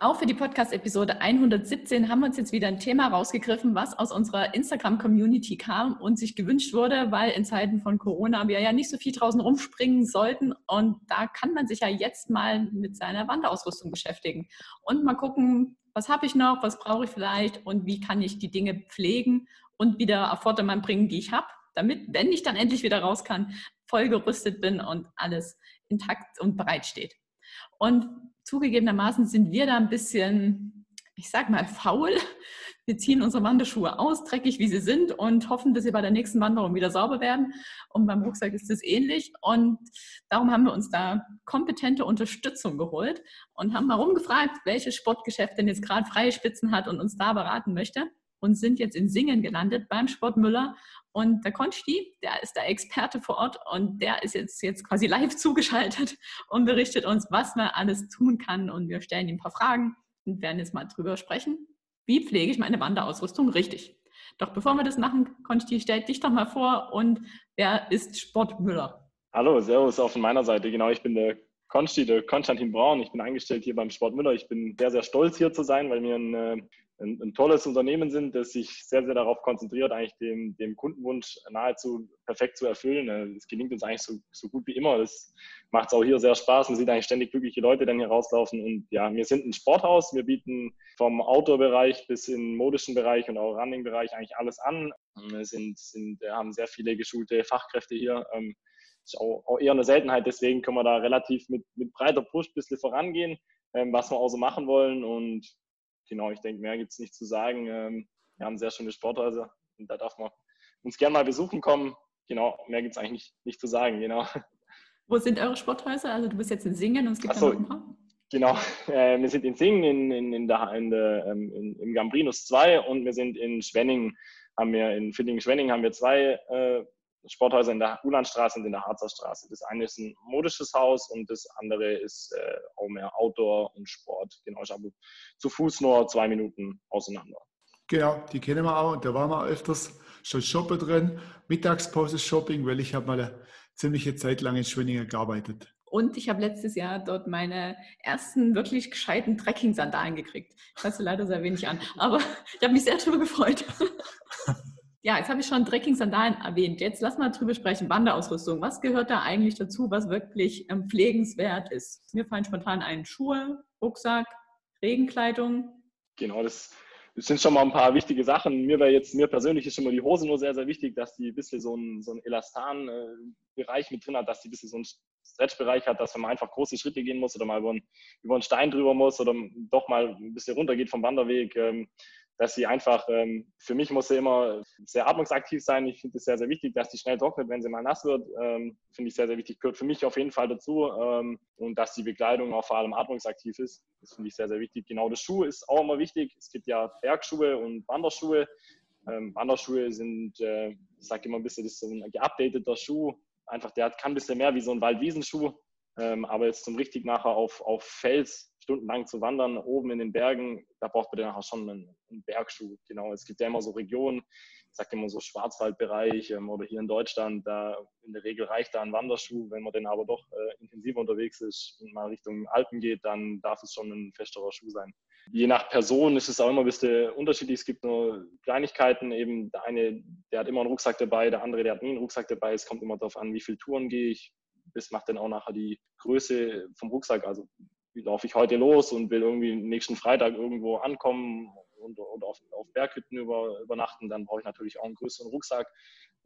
Auch für die Podcast-Episode 117 haben wir uns jetzt wieder ein Thema rausgegriffen, was aus unserer Instagram-Community kam und sich gewünscht wurde, weil in Zeiten von Corona wir ja nicht so viel draußen rumspringen sollten. Und da kann man sich ja jetzt mal mit seiner Wanderausrüstung beschäftigen und mal gucken, was habe ich noch, was brauche ich vielleicht und wie kann ich die Dinge pflegen und wieder auf Vordermann bringen, die ich habe, damit, wenn ich dann endlich wieder raus kann, voll gerüstet bin und alles intakt und bereit steht. Und zugegebenermaßen sind wir da ein bisschen, ich sag mal, faul. Wir ziehen unsere Wanderschuhe aus, dreckig wie sie sind und hoffen, dass sie bei der nächsten Wanderung wieder sauber werden. Und beim Rucksack ist es ähnlich. Und darum haben wir uns da kompetente Unterstützung geholt und haben mal rumgefragt, welches Sportgeschäft denn jetzt gerade freie Spitzen hat und uns da beraten möchte und sind jetzt in Singen gelandet beim Sport Müller. Und der Konsti, der ist der Experte vor Ort und der ist jetzt, jetzt quasi live zugeschaltet und berichtet uns, was man alles tun kann. Und wir stellen ihm ein paar Fragen und werden jetzt mal drüber sprechen. Wie pflege ich meine Wanderausrüstung richtig? Doch bevor wir das machen, Konsti, stell dich doch mal vor und wer ist Sport Müller? Hallo, Servus auch von meiner Seite. Genau, ich bin der Konsti, der Konstantin Braun. Ich bin angestellt hier beim Sport Müller. Ich bin sehr, sehr stolz hier zu sein, weil wir ein äh, ein, ein, tolles Unternehmen sind, das sich sehr, sehr darauf konzentriert, eigentlich dem, dem Kundenwunsch nahezu perfekt zu erfüllen. Äh, es gelingt uns eigentlich so, so gut wie immer. Das macht es auch hier sehr Spaß. Man sieht eigentlich ständig glückliche Leute dann hier rauslaufen. Und ja, wir sind ein Sporthaus. Wir bieten vom Outdoor-Bereich bis in den modischen Bereich und auch Running-Bereich eigentlich alles an. Wir sind, sind, haben sehr viele geschulte Fachkräfte hier. Ähm, ist auch, auch eher eine Seltenheit. Deswegen können wir da relativ mit, mit breiter Push ein bisschen vorangehen, ähm, was wir auch so machen wollen. Und genau, ich denke, mehr gibt es nicht zu sagen. Ähm, wir haben sehr schöne Sporthäuser und da darf man uns gerne mal besuchen kommen. Genau, mehr gibt es eigentlich nicht, nicht, zu sagen, genau. Wo sind eure Sporthäuser? Also du bist jetzt in Singen und es gibt so, noch ein paar. Genau, äh, wir sind in Singen, in, in, in der, in der, ähm, in, im Gambrinus 2 und wir sind in Schwenning, haben wir in Villingen-Schwenning haben wir zwei äh, Sporthäuser in der Ulandstraße und in der Harzer Straße. Das eine ist ein modisches Haus und das andere ist äh, auch mehr Outdoor und Sport. Genau, ich habe zu Fuß nur zwei Minuten auseinander. Genau, die kennen wir auch. Da waren wir öfters schon shoppen drin. Mittagspause Shopping, weil ich habe mal eine ziemliche Zeit lang in Schwenningen gearbeitet. Und ich habe letztes Jahr dort meine ersten wirklich gescheiten Trekking-Sandalen gekriegt. Ich weiß leider sehr wenig an, aber ich habe mich sehr darüber gefreut. Ja, jetzt habe ich schon Trekking-Sandalen erwähnt. Jetzt lass mal drüber sprechen. Wanderausrüstung. Was gehört da eigentlich dazu, was wirklich ähm, pflegenswert ist? Mir fallen spontan ein Schuhe, Rucksack, Regenkleidung. Genau, das, sind schon mal ein paar wichtige Sachen. Mir wäre jetzt, mir persönlich ist schon mal die Hose nur sehr, sehr wichtig, dass die ein bisschen so einen, so einen Elastan-Bereich mit drin hat, dass die ein bisschen so einen Stretch-Bereich hat, dass wenn man einfach große Schritte gehen muss oder mal über einen, über einen Stein drüber muss oder doch mal ein bisschen runter geht vom Wanderweg, ähm, dass sie einfach, ähm, für mich muss sie immer sehr atmungsaktiv sein. Ich finde es sehr, sehr wichtig, dass die schnell trocknet, wenn sie mal nass wird. Ähm, finde ich sehr, sehr wichtig. Gehört für mich auf jeden Fall dazu. Ähm, und dass die Bekleidung auch vor allem atmungsaktiv ist. Das finde ich sehr, sehr wichtig. Genau, das Schuh ist auch immer wichtig. Es gibt ja Bergschuhe und Wanderschuhe. Ähm, Wanderschuhe sind, äh, ich sage immer ein bisschen, das ist so ein geupdateter Schuh. Einfach, der kann ein bisschen mehr wie so ein Waldwiesenschuh. Ähm, aber jetzt zum richtig nachher auf, auf Fels stundenlang zu wandern, oben in den Bergen, da braucht man dann nachher schon einen, einen, Bergschuh. Genau, es gibt ja immer so Regionen, ich sage immer so Schwarzwaldbereich ähm, oder hier in Deutschland, da in der Regel reicht da ein Wanderschuh. Wenn man dann aber doch äh, intensiver unterwegs ist und mal Richtung Alpen geht, dann darf es schon ein festerer Schuh sein. Je nach Person ist es auch immer ein bisschen unterschiedlich. Es gibt nur Kleinigkeiten. Eben der eine, der hat immer einen Rucksack dabei, der andere, der hat nie einen Rucksack dabei. Es kommt immer darauf an, wie viele Touren gehe ich. Das macht dann auch nachher die Größe vom Rucksack. Also wie laufe ich heute los und will irgendwie nächsten Freitag irgendwo ankommen und, und auf, auf Berghütten über, übernachten, dann brauche ich natürlich auch einen größeren Rucksack,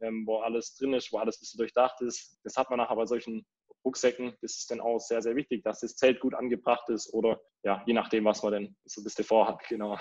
ähm, wo alles drin ist, wo alles ein bisschen durchdacht ist. Das hat man nachher bei solchen Rucksäcken. Das ist dann auch sehr, sehr wichtig, dass das Zelt gut angebracht ist oder ja, je nachdem, was man denn so ein bisschen vorhat. Genau.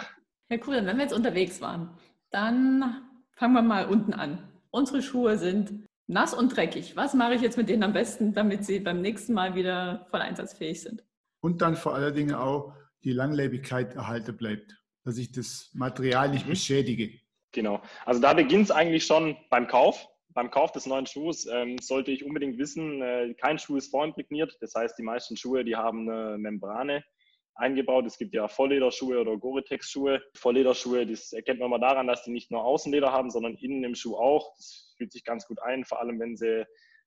Ja, cool. Wenn wir jetzt unterwegs waren, dann fangen wir mal unten an. Unsere Schuhe sind nass und dreckig. Was mache ich jetzt mit denen am besten, damit sie beim nächsten Mal wieder voll einsatzfähig sind? Und dann vor allen Dingen auch die Langlebigkeit erhalten bleibt, dass ich das Material nicht mhm. beschädige. Genau. Also da beginnt es eigentlich schon beim Kauf. Beim Kauf des neuen Schuhs ähm, sollte ich unbedingt wissen, äh, kein Schuh ist vorimprägniert. Das heißt, die meisten Schuhe, die haben eine Membrane eingebaut. Es gibt ja Volllederschuhe oder Gore-Tex-Schuhe. Volllederschuhe, das erkennt man mal daran, dass die nicht nur Außenleder haben, sondern innen im Schuh auch. Das fühlt sich ganz gut ein, vor allem wenn sie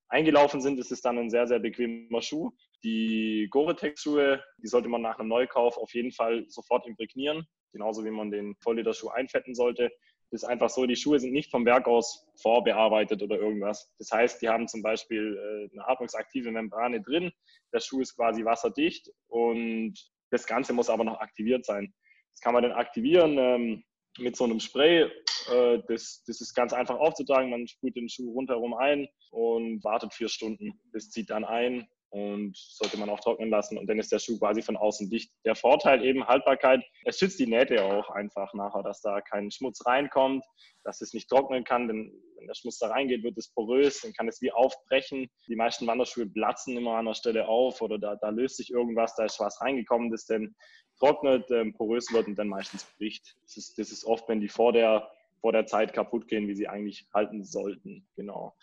eingelaufen sind, ist es dann ein sehr, sehr bequemer Schuh. Die Gore-Tex-Schuhe, die sollte man nach einem Neukauf auf jeden Fall sofort imprägnieren, genauso wie man den Volllederschuh einfetten sollte. Das ist einfach so, die Schuhe sind nicht vom Werk aus vorbearbeitet oder irgendwas. Das heißt, die haben zum Beispiel äh, eine atmungsaktive Membrane drin. Der Schuh ist quasi wasserdicht und das Ganze muss aber noch aktiviert sein. Das kann man dann aktivieren ähm, mit so einem Spray. Äh, das, das ist ganz einfach aufzutragen. Man sprüht den Schuh rundherum ein und wartet vier Stunden. Das zieht dann ein und sollte man auch trocknen lassen und dann ist der Schuh quasi von außen dicht. Der Vorteil eben Haltbarkeit, es schützt die Nähte auch einfach nachher, dass da kein Schmutz reinkommt, dass es nicht trocknen kann, denn wenn der Schmutz da reingeht, wird es porös, dann kann es wie aufbrechen. Die meisten Wanderschuhe platzen immer an der Stelle auf oder da, da löst sich irgendwas, da ist was reingekommen, das dann trocknet, ähm, porös wird und dann meistens bricht. Das ist, das ist oft, wenn die vor der vor der Zeit kaputt gehen, wie sie eigentlich halten sollten. Genau.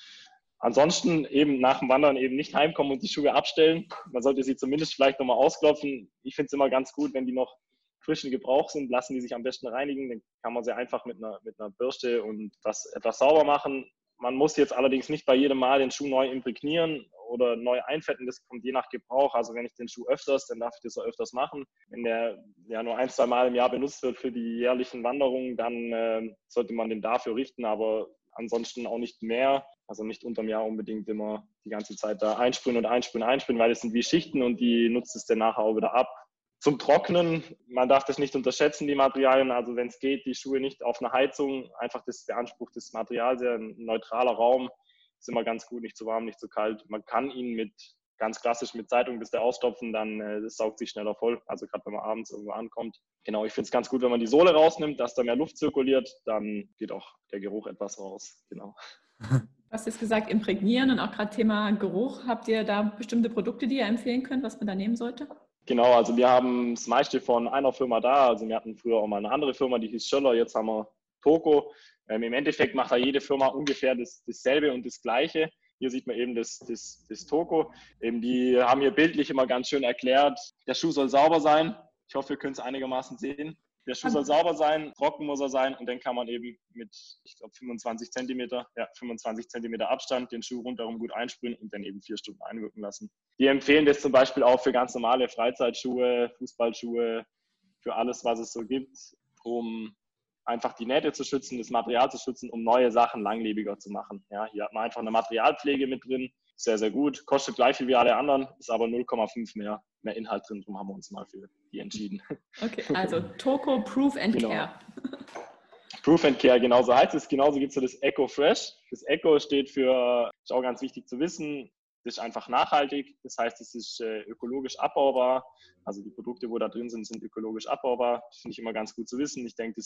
Ansonsten eben nach dem Wandern eben nicht heimkommen und die Schuhe abstellen. Man sollte sie zumindest vielleicht nochmal ausklopfen. Ich finde es immer ganz gut, wenn die noch frisch in Gebrauch sind, lassen die sich am besten reinigen. Dann kann man sie einfach mit einer, mit einer Bürste und das etwas sauber machen. Man muss jetzt allerdings nicht bei jedem Mal den Schuh neu imprägnieren oder neu einfetten. Das kommt je nach Gebrauch. Also wenn ich den Schuh öfters, dann darf ich das auch öfters machen. Wenn der ja nur ein, zwei Mal im Jahr benutzt wird für die jährlichen Wanderungen, dann äh, sollte man den dafür richten. Aber ansonsten auch nicht mehr. Also nicht unterm Jahr unbedingt immer die ganze Zeit da einsprühen und einsprühen, einsprühen, weil es sind wie Schichten und die nutzt es dann nachher auch wieder ab. Zum Trocknen, man darf das nicht unterschätzen, die Materialien. Also wenn es geht, die Schuhe nicht auf eine Heizung, einfach das beansprucht das Material sehr, ein neutraler Raum, ist immer ganz gut, nicht zu warm, nicht zu kalt. Man kann ihn mit ganz klassisch mit Zeitung bis der ausstopfen, dann äh, saugt sich schneller voll. Also gerade wenn man abends irgendwo ankommt. Genau, ich finde es ganz gut, wenn man die Sohle rausnimmt, dass da mehr Luft zirkuliert, dann geht auch der Geruch etwas raus. Genau. Du hast jetzt gesagt, imprägnieren und auch gerade Thema Geruch. Habt ihr da bestimmte Produkte, die ihr empfehlen könnt, was man da nehmen sollte? Genau, also wir haben das meiste von einer Firma da. Also wir hatten früher auch mal eine andere Firma, die hieß Schöller, jetzt haben wir Toko. Ähm, Im Endeffekt macht da jede Firma ungefähr das, dasselbe und das Gleiche. Hier sieht man eben das, das, das Toko. Eben die haben hier bildlich immer ganz schön erklärt, der Schuh soll sauber sein. Ich hoffe, ihr könnt es einigermaßen sehen. Der Schuh soll sauber sein, trocken muss er sein und dann kann man eben mit, ich glaube, 25 Zentimeter, ja, 25 Zentimeter Abstand den Schuh rundherum gut einsprühen und dann eben vier Stunden einwirken lassen. Die empfehlen das zum Beispiel auch für ganz normale Freizeitschuhe, Fußballschuhe, für alles, was es so gibt, um einfach die Nähte zu schützen, das Material zu schützen, um neue Sachen langlebiger zu machen. Ja, hier hat man einfach eine Materialpflege mit drin, sehr, sehr gut. Kostet gleich viel wie alle anderen, ist aber 0,5 mehr, mehr Inhalt drin. Darum haben wir uns mal für die entschieden. Okay, also Toko Proof and genau. Care. Proof and Care, genauso heißt es. Genauso gibt es so das Eco Fresh. Das Eco steht für, ist auch ganz wichtig zu wissen, das ist einfach nachhaltig. Das heißt, es ist äh, ökologisch abbaubar. Also die Produkte, wo da drin sind, sind ökologisch abbaubar. Das finde ich immer ganz gut zu wissen. Ich denke,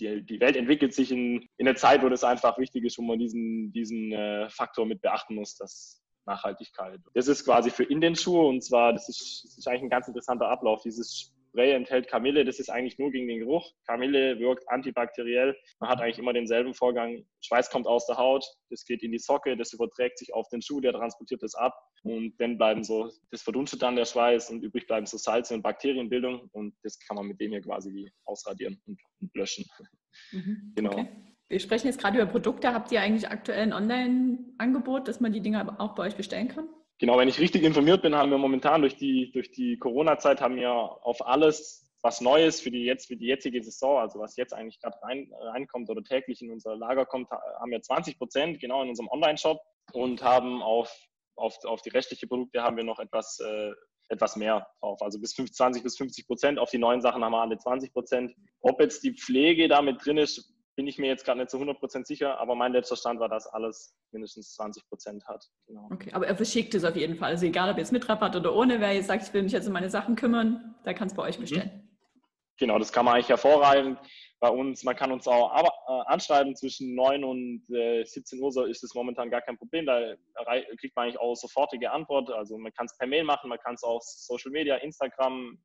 die, die Welt entwickelt sich in, in einer Zeit, wo das einfach wichtig ist, wo man diesen, diesen äh, Faktor mit beachten muss, dass Nachhaltigkeit. Das ist quasi für in den Schuh und zwar, das ist, das ist eigentlich ein ganz interessanter Ablauf. Dieses Spray enthält Kamille, das ist eigentlich nur gegen den Geruch. Kamille wirkt antibakteriell. Man hat eigentlich immer denselben Vorgang. Schweiß kommt aus der Haut, das geht in die Socke, das überträgt sich auf den Schuh, der transportiert das ab und dann bleiben so, das verdunstet dann der Schweiß und übrig bleiben so Salze und Bakterienbildung und das kann man mit dem hier quasi ausradieren und, löschen. Mhm. Genau. Okay. Wir sprechen jetzt gerade über Produkte. Habt ihr eigentlich aktuell ein Online-Angebot, dass man die Dinge auch bei euch bestellen kann? Genau, wenn ich richtig informiert bin, haben wir momentan durch die, durch die Corona-Zeit haben wir auf alles was Neues für die, jetzt, für die jetzige Saison, also was jetzt eigentlich gerade rein, reinkommt oder täglich in unser Lager kommt, haben wir 20 Prozent genau in unserem Online-Shop und haben auf, auf, auf die restlichen Produkte haben wir noch etwas, äh, etwas mehr drauf. Also bis 20 bis 50 Prozent. Auf die neuen Sachen haben wir alle 20 Prozent. Ob jetzt die Pflege damit drin ist, bin ich mir jetzt gerade nicht zu 100% sicher, aber mein letzter Stand war, dass alles mindestens 20% hat. Genau. Okay, aber er verschickt es auf jeden Fall. Also egal, ob jetzt mit Rabatt oder ohne, wer jetzt sagt, ich will mich jetzt um meine Sachen kümmern, der kann es bei euch mhm. bestellen. Mhm. Genau, das kann man eigentlich hervorragend bei uns. Man kann uns auch äh, anschreiben zwischen 9 und äh, 17 Uhr, so ist es momentan gar kein Problem. Da kriegt man eigentlich auch sofortige Antwort. Also man kann es per Mail machen, man kann es auch Social Media, Instagram,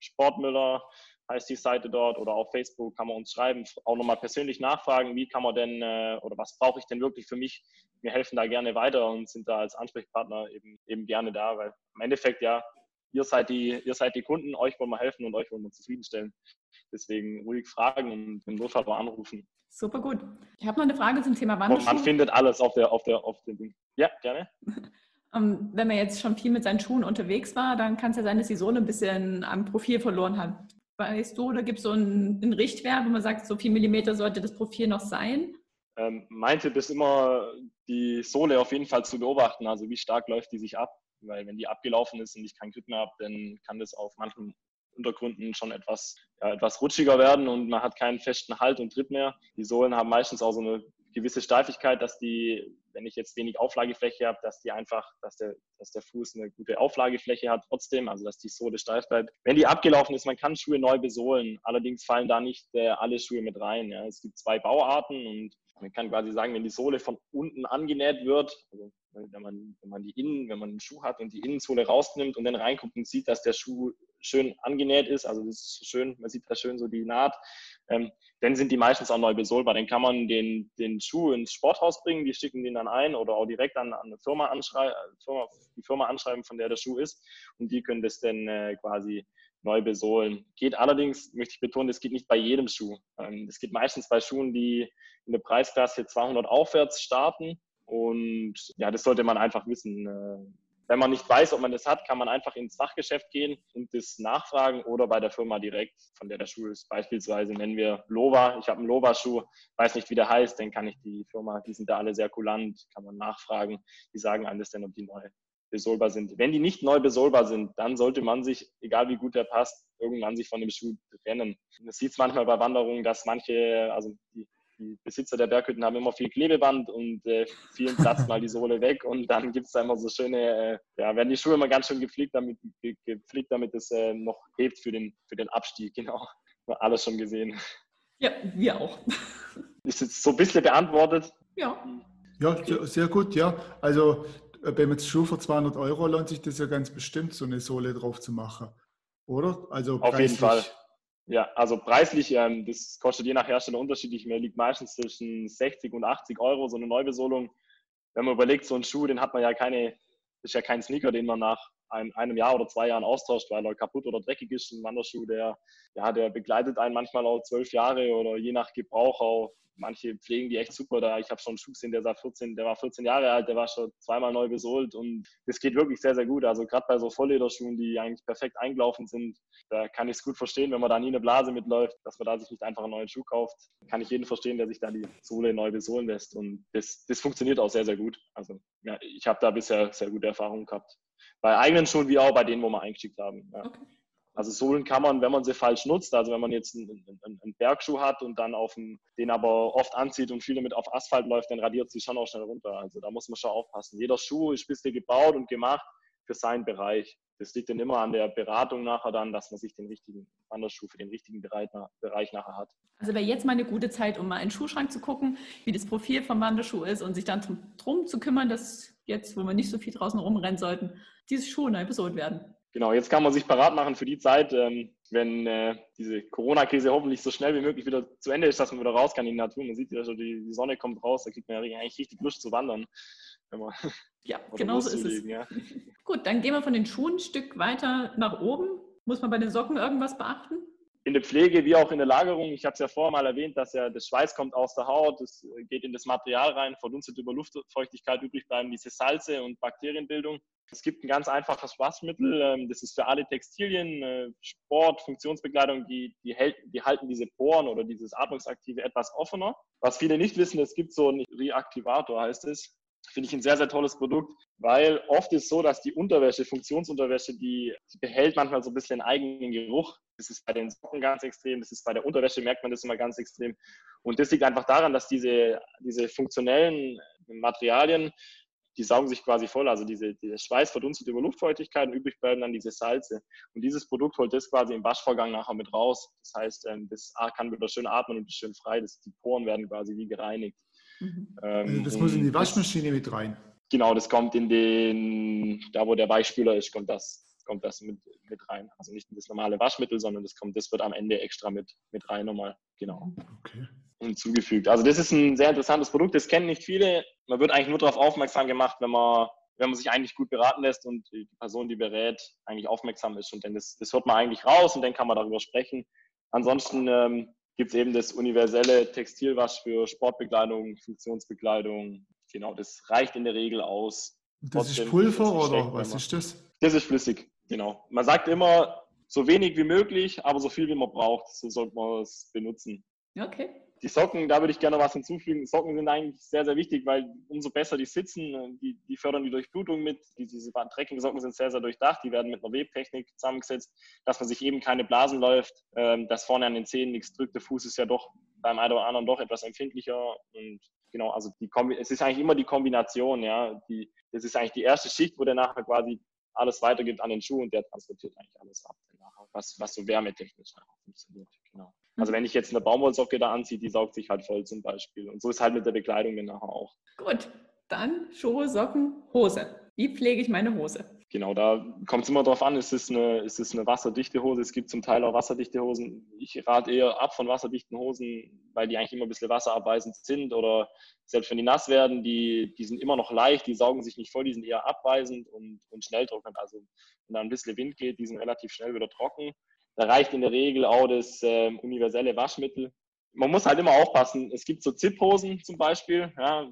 Sportmüller, heißt die Seite dort, oder auf Facebook kann man uns schreiben, auch nochmal persönlich nachfragen, wie kann man denn äh, oder was brauche ich denn wirklich für mich. Wir helfen da gerne weiter und sind da als Ansprechpartner eben, eben gerne da, weil im Endeffekt ja, ihr seid die, ihr seid die Kunden, euch wollen wir helfen und euch wollen wir zufriedenstellen. Deswegen ruhig fragen und im Notfall mal anrufen. Super gut. Ich habe noch eine Frage zum Thema Wanderschuhe. Man findet alles auf der, auf der, auf dem Ding. Ja, gerne. Ähm, wenn man jetzt schon viel mit seinen Schuhen unterwegs war, dann kann es ja sein, dass die Sohle ein bisschen am Profil verloren hat. Weißt du, oder gibt es so einen, einen, Richtwert, wo man sagt, so viel Millimeter sollte das Profil noch sein? Ähm, mein Tipp ist immer, die Sohle auf jeden Fall zu beobachten. Also wie stark läuft die sich ab? Weil wenn die abgelaufen ist und ich keinen Grip mehr habe, dann kann das auf manchen Untergründen schon etwas, ja, etwas rutschiger werden und man hat keinen festen Halt und Tritt mehr. Die Sohlen haben meistens auch so eine gewisse Steifigkeit, dass die, wenn ich jetzt wenig Auflagefläche habe, dass die einfach, dass der, dass der Fuß eine gute Auflagefläche hat trotzdem, also dass die Sohle steif bleibt. Wenn die abgelaufen ist, man kann Schuhe neu besohlen, allerdings fallen da nicht äh, alle Schuhe mit rein. Ja. Es gibt zwei Bauarten und man kann quasi sagen, wenn die Sohle von unten angenäht wird, also wenn man, wenn man die Innen, wenn man einen Schuh hat und die Innensohle rausnimmt und dann reinguckt und sieht, dass der Schuh schön angenäht ist, also das ist schön, man sieht da schön so die Naht, ähm, dann sind die meistens auch neu besohlbar. Dann kann man den, den Schuh ins Sporthaus bringen, die schicken den dann ein oder auch direkt an, an eine Firma anschreiben, Firma, die Firma anschreiben, von der der Schuh ist und die können das dann äh, quasi neu besohlen. Geht allerdings, möchte ich betonen, das geht nicht bei jedem Schuh. Ähm, geht meistens bei Schuhen, die in der Preisklasse 200 aufwärts starten und ja, das sollte man einfach wissen. Äh, wenn man nicht weiß, ob man das hat, kann man einfach ins Fachgeschäft gehen und das nachfragen oder bei der Firma direkt, von der der Schuh ist. Beispielsweise nennen wir Lova. Ich habe einen Lova-Schuh, weiß nicht, wie der heißt, dann kann ich die Firma, die sind da alle sehr kulant, kann man nachfragen. Die sagen das dann, ob die neu besohlbar sind. Wenn die nicht neu besohlbar sind, dann sollte man sich, egal wie gut der passt, irgendwann sich von dem Schuh trennen. Das sieht es manchmal bei Wanderungen, dass manche, also die die Besitzer der Berghütten haben immer viel Klebeband und äh, vielen Platz mal die Sohle weg und dann gibt es da immer so schöne, äh, ja, werden die Schuhe immer ganz schön gepflegt, damit, gepflegt, damit es äh, noch hebt für den, für den Abstieg. Genau, alles schon gesehen. Ja, wir auch. Ist jetzt so ein bisschen beantwortet? Ja. Ja, sehr gut, ja. Also äh, wenn man jetzt Schuh für 200 Euro lohnt sich das ja ganz bestimmt, so eine Sohle drauf zu machen, oder? Also Auf jeden Fall. Ja, also preislich, ähm, das kostet je nach Hersteller unterschiedlich. Mir liegt meistens zwischen 60 und 80 Euro so eine Neubesohlung. Wenn man überlegt, so ein Schuh, den hat man ja keine, ist ja kein Sneaker, den man nach einem, einem Jahr oder zwei Jahren austauscht, weil er kaputt oder dreckig ist. Ein Wanderschuh, der, ja, der begleitet einen manchmal auch zwölf Jahre oder je nach Gebrauch auch manche pflegen die echt super da. Ich habe schon einen Schuh gesehen, der, sah 14, der war 14 Jahre alt, der war schon zweimal neu besohlt und das geht wirklich sehr, sehr gut. Also gerade bei so Volllederschuhen, die eigentlich perfekt eingelaufen sind, da kann ich es gut verstehen, wenn man da nie eine Blase mitläuft, dass man da sich nicht einfach einen neuen Schuh kauft. Kann ich jeden verstehen, der sich da die Sohle neu besohlen lässt und das, das funktioniert auch sehr, sehr gut. Also ja, ich habe da bisher sehr gute Erfahrungen gehabt. Bei eigenen Schuhen wie auch bei denen, wo wir eingeschickt haben. Ja. Okay. Also Sohlen kann man, wenn man sie falsch nutzt, also wenn man jetzt einen, einen, einen Bergschuh hat und dann auf den, den aber oft anzieht und viel damit auf Asphalt läuft, dann radiert sie schon auch schnell runter. Also da muss man schon aufpassen. Jeder Schuh ist ein bisschen gebaut und gemacht für seinen Bereich. Das liegt dann immer an der Beratung nachher dann, dass man sich den richtigen Wanderschuh für den richtigen Bereich, nachher hat. Also wäre jetzt mal eine gute Zeit, um mal in den Schuhschrank zu gucken, wie das Profil vom Wanderschuh ist und sich dann drum zu kümmern, dass jetzt, wo wir nicht so viel draußen rumrennen sollten, diese Schuhe neu besohlt werden. Genau, jetzt kann man sich parat machen für die Zeit, ähm, wenn äh, diese Corona-Krise hoffentlich so schnell wie möglich wieder zu Ende ist, dass man wieder raus kann in die Natur. Man sieht ja schon, die, die Sonne kommt raus, da kriegt man ja eigentlich richtig Lust zu wandern. ja, genau so ist es. Ja. Gut, dann gehen wir von den Schuhen ein Stück weiter nach oben. Muss man bei den Socken irgendwas beachten? in der Pflege wie auch in der Lagerung. Ich habe es ja vorher mal erwähnt, dass ja das Schweiß kommt aus der Haut, es geht in das Material rein, verdunstet über Luftfeuchtigkeit, übrig bleiben diese Salze und Bakterienbildung. Es gibt ein ganz einfaches Waschmittel, ähm, das ist für alle Textilien, äh, Sport, Funktionsbekleidung, die, die, hält, die halten diese Poren oder dieses Atmungsaktive etwas offener. Was viele nicht wissen, es gibt so einen Reaktivator, heißt es. Finde ich ein sehr, sehr tolles Produkt, weil oft ist so, dass die Unterwäsche, Funktionsunterwäsche, die, die behält manchmal so ein bisschen eigenen Geruch. Das ist bei den Socken ganz extrem, das ist bei der Unterwäsche, merkt man das immer ganz extrem. Und das liegt einfach daran, dass diese, diese funktionellen Materialien die saugen sich quasi voll. Also diese, dieser Schweiß verdunstet über Luftfeuchtigkeit und übrig bleiben dann diese Salze. Und dieses Produkt holt das quasi im Waschvorgang nachher mit raus. Das heißt, ähm, das kann wieder schön atmen und ist schön frei. Das, die Poren werden quasi wie gereinigt. Mhm. Ähm, also das muss in die Waschmaschine mit rein. Genau, das kommt in den, da wo der Weichspüler ist, kommt das, kommt das mit, mit rein. Also nicht das normale Waschmittel, sondern das kommt, das wird am Ende extra mit, mit rein nochmal, genau. Okay. Hinzugefügt. Also das ist ein sehr interessantes Produkt, das kennen nicht viele. Man wird eigentlich nur darauf aufmerksam gemacht, wenn man, wenn man sich eigentlich gut beraten lässt und die Person, die berät, eigentlich aufmerksam ist. Und dann das, das hört man eigentlich raus und dann kann man darüber sprechen. Ansonsten ähm, gibt es eben das universelle Textilwasch für Sportbekleidung, Funktionsbekleidung. Genau, das reicht in der Regel aus. Das Trotzdem ist Pulver oder was ist das? Das ist flüssig, genau. Man sagt immer, so wenig wie möglich, aber so viel wie man braucht. So sollte man es benutzen. Okay. Die Socken, da würde ich gerne was hinzufügen. Socken sind eigentlich sehr, sehr wichtig, weil umso besser die sitzen, die, die fördern die Durchblutung mit. Die, diese Trekking-Socken sind sehr, sehr durchdacht. Die werden mit einer Webtechnik zusammengesetzt, dass man sich eben keine Blasen läuft, ähm, dass vorne an den Zähnen nichts drückt. Der Fuß ist ja doch beim einen oder anderen doch etwas empfindlicher. Und genau, also die Kombi es ist eigentlich immer die Kombination, ja. Die, das ist eigentlich die erste Schicht, wo der nachher quasi alles weitergibt an den Schuh und der transportiert eigentlich alles ab, was, was so wärmetechnisch funktioniert. Genau. Also wenn ich jetzt eine Baumwollsocke da anziehe, die saugt sich halt voll zum Beispiel. Und so ist halt mit der Bekleidung dann nachher auch. Gut, dann Schuhe, Socken, Hose. Wie pflege ich meine Hose? Genau, da kommt es immer darauf an, ist es, eine, ist es eine wasserdichte Hose? Es gibt zum Teil auch wasserdichte Hosen. Ich rate eher ab von wasserdichten Hosen, weil die eigentlich immer ein bisschen wasserabweisend sind oder selbst wenn die nass werden, die, die sind immer noch leicht, die saugen sich nicht voll, die sind eher abweisend und, und schnell trocknend. Also wenn da ein bisschen Wind geht, die sind relativ schnell wieder trocken. Da reicht in der Regel auch das äh, universelle Waschmittel. Man muss halt immer aufpassen. Es gibt so Zip-Hosen zum Beispiel. Ja,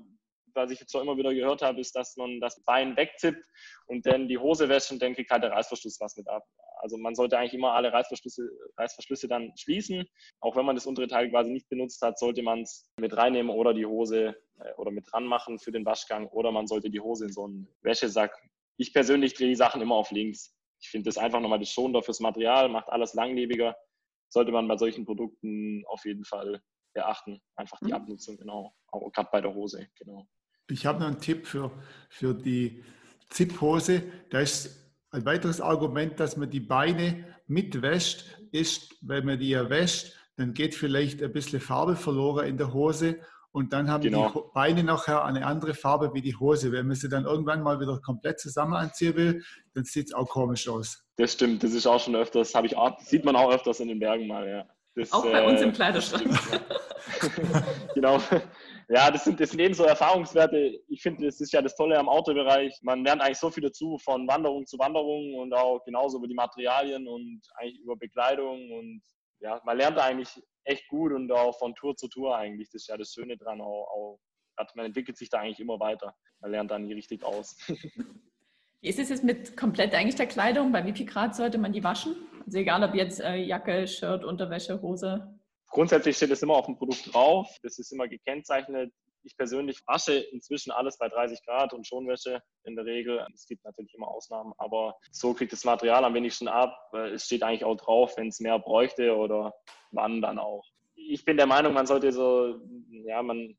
was ich jetzt auch immer wieder gehört habe, ist, dass man das Bein wegzippt und dann die Hose wäscht und dann kriegt halt der Reißverschluss was mit ab. Also man sollte eigentlich immer alle Reißverschlüsse, Reißverschlüsse dann schließen. Auch wenn man das untere Teil quasi nicht benutzt hat, sollte man es mit reinnehmen oder die Hose äh, oder mit dran machen für den Waschgang oder man sollte die Hose in so einen Wäschesack. Ich persönlich drehe die Sachen immer auf links ich finde das einfach nochmal das schonender fürs Material, macht alles langlebiger. Sollte man bei solchen Produkten auf jeden Fall beachten. Einfach die mhm. Abnutzung, genau. Auch gerade bei der Hose, genau. Ich habe noch einen Tipp für, für die Zip-Hose. Da ist ein weiteres Argument, dass man die Beine mitwäscht, ist, wenn man die ja wäscht, dann geht vielleicht ein bisschen Farbe verloren in der Hose und dann haben genau. die Beine nachher eine andere Farbe wie die Hose. Wenn man sie dann irgendwann mal wieder komplett zusammen anziehen will, dann sieht es auch komisch aus. Das stimmt, das ist auch schon öfters, habe ich auch, sieht man auch öfters in den Bergen mal, ja. Das, auch bei äh, uns im Kleiderschrank. genau. Ja, das sind, das sind eben so Erfahrungswerte. Ich finde, das ist ja das Tolle am Autobereich. Man lernt eigentlich so viel dazu von Wanderung zu Wanderung und auch genauso über die Materialien und eigentlich über Bekleidung und ja, man lernt eigentlich echt gut und auch von Tour zu Tour eigentlich. Das ist ja das Schöne dran. Auch, auch, man entwickelt sich da eigentlich immer weiter. Man lernt da nie richtig aus. Wie ist es jetzt mit komplett eigentlich der Kleidung? Bei wie viel Grad sollte man die waschen? Also egal ob jetzt äh, Jacke, Shirt, Unterwäsche, Hose. Grundsätzlich steht es immer auf dem Produkt drauf. Das ist immer gekennzeichnet. Ich persönlich wasche inzwischen alles bei 30 Grad und Schonwäsche in der Regel. Es gibt natürlich immer Ausnahmen, aber so kriegt das Material am wenigsten ab. Es steht eigentlich auch drauf, wenn es mehr bräuchte oder wann dann auch. Ich bin der Meinung, man sollte so, ja, man,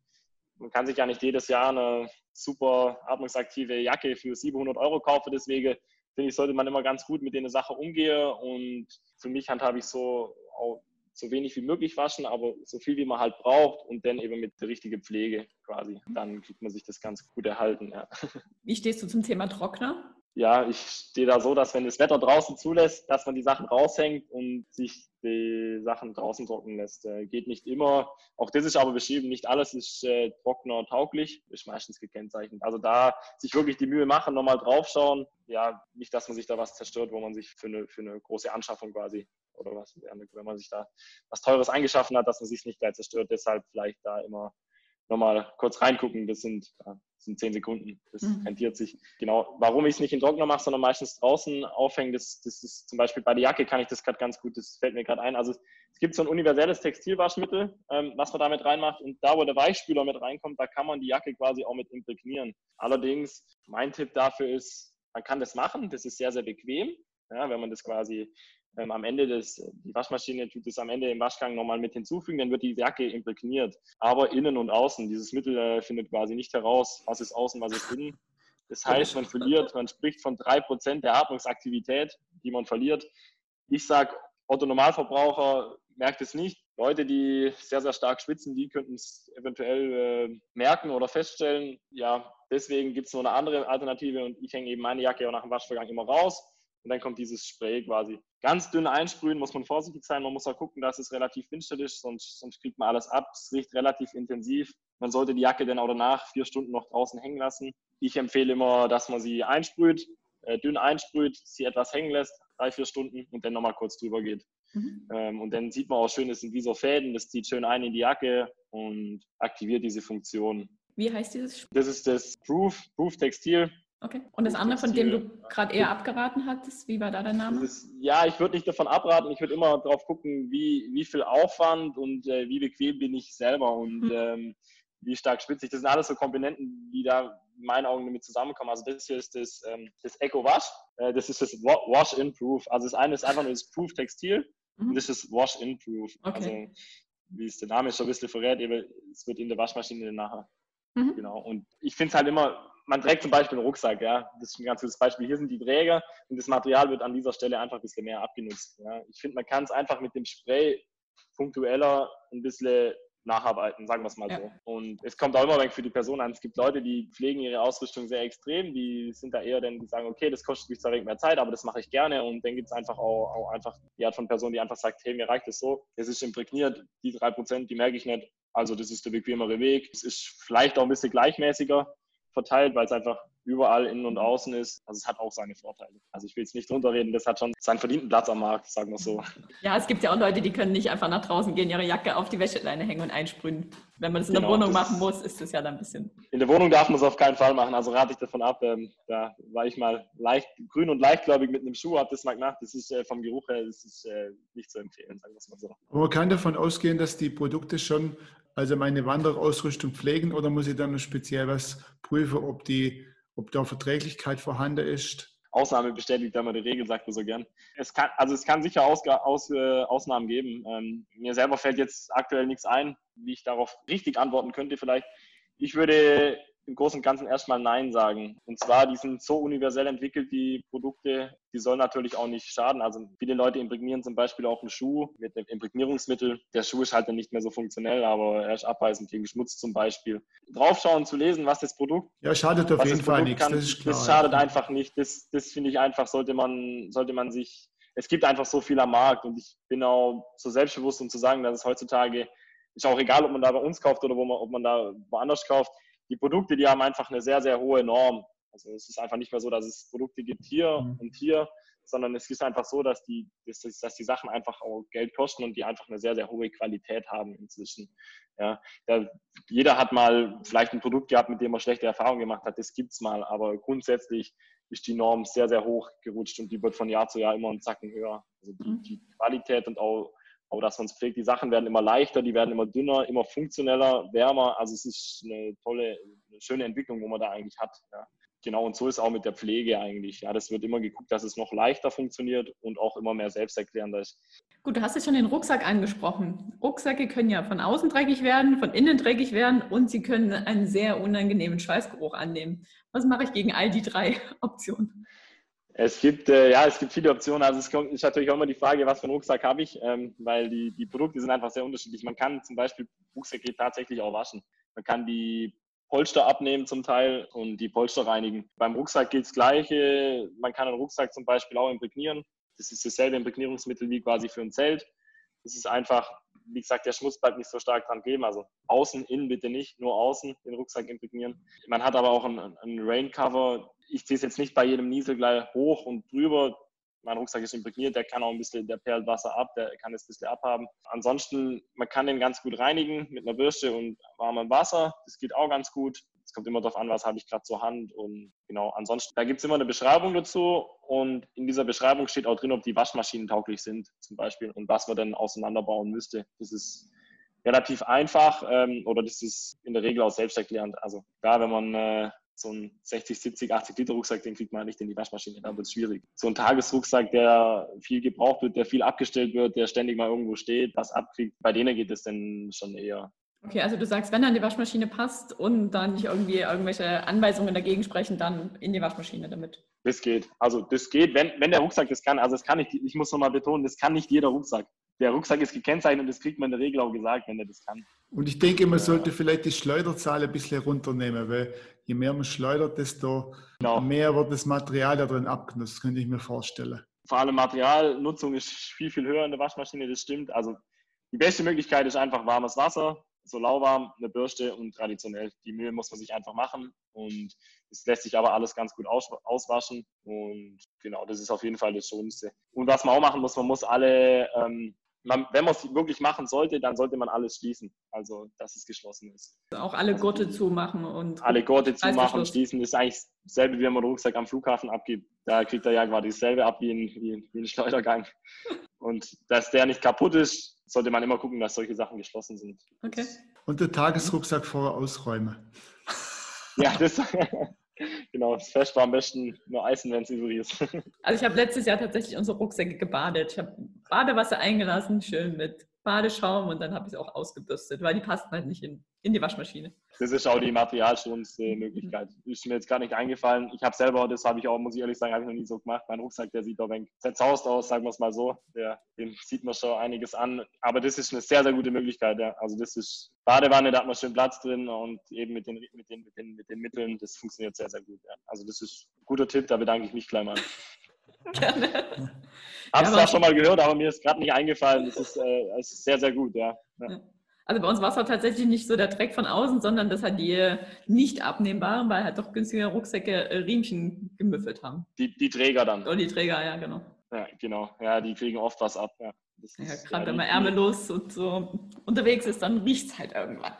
man kann sich ja nicht jedes Jahr eine super atmungsaktive Jacke für 700 Euro kaufen. Deswegen finde ich, sollte man immer ganz gut mit der Sache umgehen. Und für mich handhabe ich so auch so wenig wie möglich waschen, aber so viel wie man halt braucht und dann eben mit der richtigen Pflege quasi. Dann kriegt man sich das ganz gut erhalten. Ja. Wie stehst du zum Thema Trockner? Ja, ich stehe da so, dass wenn das Wetter draußen zulässt, dass man die Sachen raushängt und sich die Sachen draußen trocknen lässt. Äh, geht nicht immer. Auch das ist aber beschrieben, nicht alles ist äh, Trockner tauglich, ist meistens gekennzeichnet. Also da sich wirklich die Mühe machen, nochmal draufschauen. Ja, nicht, dass man sich da was zerstört, wo man sich für eine, für eine große Anschaffung quasi oder was, wenn man sich da was Teures eingeschaffen hat, dass man sich nicht gleich zerstört. Deshalb vielleicht da immer nochmal kurz reingucken. Das sind, das sind zehn Sekunden. Das mhm. rentiert sich. Genau. Warum ich es nicht in Trockner mache, sondern meistens draußen aufhängen, das, das ist zum Beispiel bei der Jacke kann ich das gerade ganz gut, das fällt mir gerade ein. Also es gibt so ein universelles Textilwaschmittel, ähm, was man damit reinmacht. Und da, wo der Weichspüler mit reinkommt, da kann man die Jacke quasi auch mit imprägnieren. Allerdings, mein Tipp dafür ist, man kann das machen. Das ist sehr, sehr bequem. Ja, wenn man das quasi ähm, am Ende des, die Waschmaschine tut es am Ende im Waschgang nochmal mit hinzufügen, dann wird die Jacke imprägniert. Aber innen und außen, dieses Mittel äh, findet quasi nicht heraus, was ist außen, was ist innen. Das heißt, man verliert, man spricht von drei Prozent der Atmungsaktivität, die man verliert. Ich sage, Otto Normalverbraucher merkt es nicht. Leute, die sehr, sehr stark schwitzen, die könnten es eventuell äh, merken oder feststellen. Ja, deswegen gibt es noch eine andere Alternative und ich hänge eben meine Jacke auch nach dem Waschvorgang immer raus und dann kommt dieses Spray quasi. Ganz dünn einsprühen, muss man vorsichtig sein. Man muss auch gucken, dass es relativ windstill ist, sonst, sonst kriegt man alles ab. Es riecht relativ intensiv. Man sollte die Jacke dann auch danach vier Stunden noch draußen hängen lassen. Ich empfehle immer, dass man sie einsprüht, äh, dünn einsprüht, sie etwas hängen lässt, drei, vier Stunden und dann nochmal kurz drüber geht. Mhm. Ähm, und dann sieht man auch schön, es sind wie so Fäden, das zieht schön ein in die Jacke und aktiviert diese Funktion. Wie heißt dieses? Das ist das Proof, Proof Textil. Okay. Und das andere, von dem du gerade eher abgeraten hattest, wie war da der Name? Ist, ja, ich würde nicht davon abraten. Ich würde immer darauf gucken, wie, wie viel Aufwand und äh, wie bequem bin ich selber und mhm. ähm, wie stark spitze ich. Das sind alles so Komponenten, die da in meinen Augen damit zusammenkommen. Also das hier ist das, ähm, das Eco Wash. Äh, das ist das Wash in Proof. Also das eine ist einfach nur das Proof Textil mhm. und das ist Wash in Proof. Okay. Also wie es der Name schon ein bisschen verrät, eben, es wird in der Waschmaschine nachher. Mhm. Genau. Und ich finde es halt immer, man trägt zum Beispiel einen Rucksack, ja. Das ist ein ganz gutes Beispiel. Hier sind die Träger und das Material wird an dieser Stelle einfach ein bisschen mehr abgenutzt. Ja. Ich finde, man kann es einfach mit dem Spray punktueller ein bisschen nacharbeiten, sagen wir es mal ja. so. Und es kommt auch immer für die Person an. Es gibt Leute, die pflegen ihre Ausrüstung sehr extrem, die sind da eher dann, die sagen, okay, das kostet mich zwar mehr Zeit, aber das mache ich gerne. Und dann gibt es einfach auch, auch, einfach die Art von Person, die einfach sagt, hey, mir reicht es so, es ist imprägniert, die drei Prozent, die merke ich nicht. Also das ist der bequemere Weg. Es ist vielleicht auch ein bisschen gleichmäßiger verteilt, weil es einfach überall innen und außen ist. Also es hat auch seine Vorteile. Also ich will jetzt nicht drunter reden, das hat schon seinen verdienten Platz am Markt, sagen wir so. Ja, es gibt ja auch Leute, die können nicht einfach nach draußen gehen, ihre Jacke auf die Wäscheleine hängen und einsprühen. Wenn man das in genau, der Wohnung machen muss, ist das ja dann ein bisschen. In der Wohnung darf man es auf keinen Fall machen, also rate ich davon ab. Ähm, da war ich mal leicht grün und leichtgläubig mit einem Schuh, habe das mal gemacht. Das ist äh, vom Geruch her das ist, äh, nicht zu empfehlen, sagen wir es mal so. man kann davon ausgehen, dass die Produkte schon also meine Wanderausrüstung pflegen oder muss ich dann noch speziell was prüfen, ob, die, ob da Verträglichkeit vorhanden ist? Ausnahme bestätigt immer die Regel, sagt man so gern. Es kann, also es kann sicher Aus, Aus, äh, Ausnahmen geben. Ähm, mir selber fällt jetzt aktuell nichts ein, wie ich darauf richtig antworten könnte vielleicht. Ich würde im Großen und Ganzen erstmal Nein sagen. Und zwar, die sind so universell entwickelt, die Produkte, die sollen natürlich auch nicht schaden. Also viele Leute imprägnieren zum Beispiel auch einen Schuh mit einem Imprägnierungsmittel. Der Schuh ist halt dann nicht mehr so funktionell, aber er ist abweisend gegen Schmutz zum Beispiel. Draufschauen, zu lesen, was das Produkt. Ja, schadet auf jeden Fall nichts. Kann, das, ist klar, das schadet ja. einfach nicht. Das, das finde ich einfach, sollte man, sollte man sich. Es gibt einfach so viel am Markt und ich bin auch so selbstbewusst, um zu sagen, dass es heutzutage ist auch egal, ob man da bei uns kauft oder wo man, ob man da woanders kauft die Produkte, die haben einfach eine sehr, sehr hohe Norm. Also es ist einfach nicht mehr so, dass es Produkte gibt hier mhm. und hier, sondern es ist einfach so, dass die, dass, dass, die Sachen einfach auch Geld kosten und die einfach eine sehr, sehr hohe Qualität haben inzwischen. Ja, da, jeder hat mal vielleicht ein Produkt gehabt, mit dem er schlechte Erfahrungen gemacht hat, das gibt es mal, aber grundsätzlich ist die Norm sehr, sehr hoch gerutscht und die wird von Jahr zu Jahr immer einen Zacken höher. Also die, mhm. die Qualität und auch aber dass man es pflegt, die Sachen werden immer leichter, die werden immer dünner, immer funktioneller, wärmer. Also es ist eine tolle, eine schöne Entwicklung, wo man da eigentlich hat. Ja. Genau, und so ist auch mit der Pflege eigentlich. Ja, das wird immer geguckt, dass es noch leichter funktioniert und auch immer mehr selbsterklärender ist. Gut, du hast jetzt schon den Rucksack angesprochen. Rucksäcke können ja von außen dreckig werden, von innen dreckig werden und sie können einen sehr unangenehmen Schweißgeruch annehmen. Was mache ich gegen all die drei Optionen? Es gibt, äh, ja, es gibt viele Optionen. Also es ist natürlich auch immer die Frage, was für einen Rucksack habe ich, ähm, weil die, die Produkte sind einfach sehr unterschiedlich. Man kann zum Beispiel Rucksäcke tatsächlich auch waschen. Man kann die Polster abnehmen zum Teil und die Polster reinigen. Beim Rucksack gilt das Gleiche. Man kann einen Rucksack zum Beispiel auch imprägnieren. Das ist dasselbe Imprägnierungsmittel wie quasi für ein Zelt. Das ist einfach, wie gesagt, der Schmutz bleibt nicht so stark dran geben. Also außen, innen bitte nicht, nur außen den Rucksack imprägnieren. Man hat aber auch ein, ein Raincover, ich ziehe es jetzt nicht bei jedem Niesel gleich hoch und drüber. Mein Rucksack ist imprägniert, der kann auch ein bisschen, der perlt Wasser ab, der kann es ein bisschen abhaben. Ansonsten, man kann den ganz gut reinigen mit einer Bürste und warmem Wasser. Das geht auch ganz gut. Es kommt immer darauf an, was habe ich gerade zur Hand. Und genau, ansonsten, da gibt es immer eine Beschreibung dazu. Und in dieser Beschreibung steht auch drin, ob die Waschmaschinen tauglich sind, zum Beispiel, und was man dann auseinanderbauen müsste. Das ist relativ einfach ähm, oder das ist in der Regel auch selbsterklärend. Also klar, wenn man äh, so ein 60, 70, 80 Liter Rucksack, den kriegt man nicht in die Waschmaschine, da wird es schwierig. So ein Tagesrucksack, der viel gebraucht wird, der viel abgestellt wird, der ständig mal irgendwo steht, was abkriegt, bei denen geht es dann schon eher. Okay, also du sagst, wenn dann die Waschmaschine passt und dann nicht irgendwie irgendwelche Anweisungen dagegen sprechen, dann in die Waschmaschine damit. Das geht. Also das geht, wenn, wenn der Rucksack das kann. Also das kann nicht, ich muss nochmal betonen, das kann nicht jeder Rucksack. Der Rucksack ist gekennzeichnet und das kriegt man in der Regel auch gesagt, wenn er das kann. Und ich denke, man sollte vielleicht die Schleuderzahl ein bisschen runternehmen, weil je mehr man schleudert, desto genau. mehr wird das Material da drin abgenutzt, könnte ich mir vorstellen. Vor allem Materialnutzung ist viel, viel höher in der Waschmaschine, das stimmt. Also die beste Möglichkeit ist einfach warmes Wasser, so lauwarm, eine Bürste und traditionell. Die Mühe muss man sich einfach machen und es lässt sich aber alles ganz gut aus, auswaschen und genau, das ist auf jeden Fall das Schönste. Und was man auch machen muss, man muss alle ähm, man, wenn man es wirklich machen sollte, dann sollte man alles schließen. Also, dass es geschlossen ist. Auch alle also, Gurte zumachen und. Alle Gurte zumachen, schließen ist eigentlich dasselbe, wie wenn man den Rucksack am Flughafen abgibt. Da kriegt er ja quasi dasselbe ab wie ein, wie, wie ein Schleudergang. und dass der nicht kaputt ist, sollte man immer gucken, dass solche Sachen geschlossen sind. Okay. Und den Tagesrucksack vorher ausräumen. ja, das. genau, das Fest war am besten nur Eisen, wenn es übrig ist. also ich habe letztes Jahr tatsächlich unsere Rucksäcke gebadet. Ich habe Badewasser eingelassen, schön mit Badeschaum und dann habe ich es auch ausgebürstet, weil die passten halt nicht in, in die Waschmaschine. Das ist auch die materialschonendste Möglichkeit. Ist mir jetzt gar nicht eingefallen. Ich habe selber, das habe ich auch, muss ich ehrlich sagen, habe ich noch nie so gemacht. Mein Rucksack, der sieht doch ein zerzaust aus, sagen wir es mal so. Der, dem sieht man schon einiges an. Aber das ist eine sehr, sehr gute Möglichkeit. Ja. Also das ist Badewanne, da hat man schön Platz drin und eben mit den, mit den, mit den, mit den Mitteln, das funktioniert sehr, sehr gut. Ja. Also das ist ein guter Tipp, da bedanke ich mich gleich mal. Gerne. Hab's ja, zwar schon mal gehört, aber mir ist gerade nicht eingefallen. Das ist, äh, ist, sehr, sehr gut, ja. ja. Also bei uns war es auch tatsächlich nicht so der Dreck von außen, sondern dass halt die nicht abnehmbaren, weil halt doch günstige Rucksäcke äh, Riemchen gemüffelt haben. Die, die Träger dann. Oh, die Träger, ja, genau. Ja, genau. Ja, die kriegen oft was ab. Ja, ja gerade wenn man ärmellos und so unterwegs ist, dann riecht es halt irgendwann.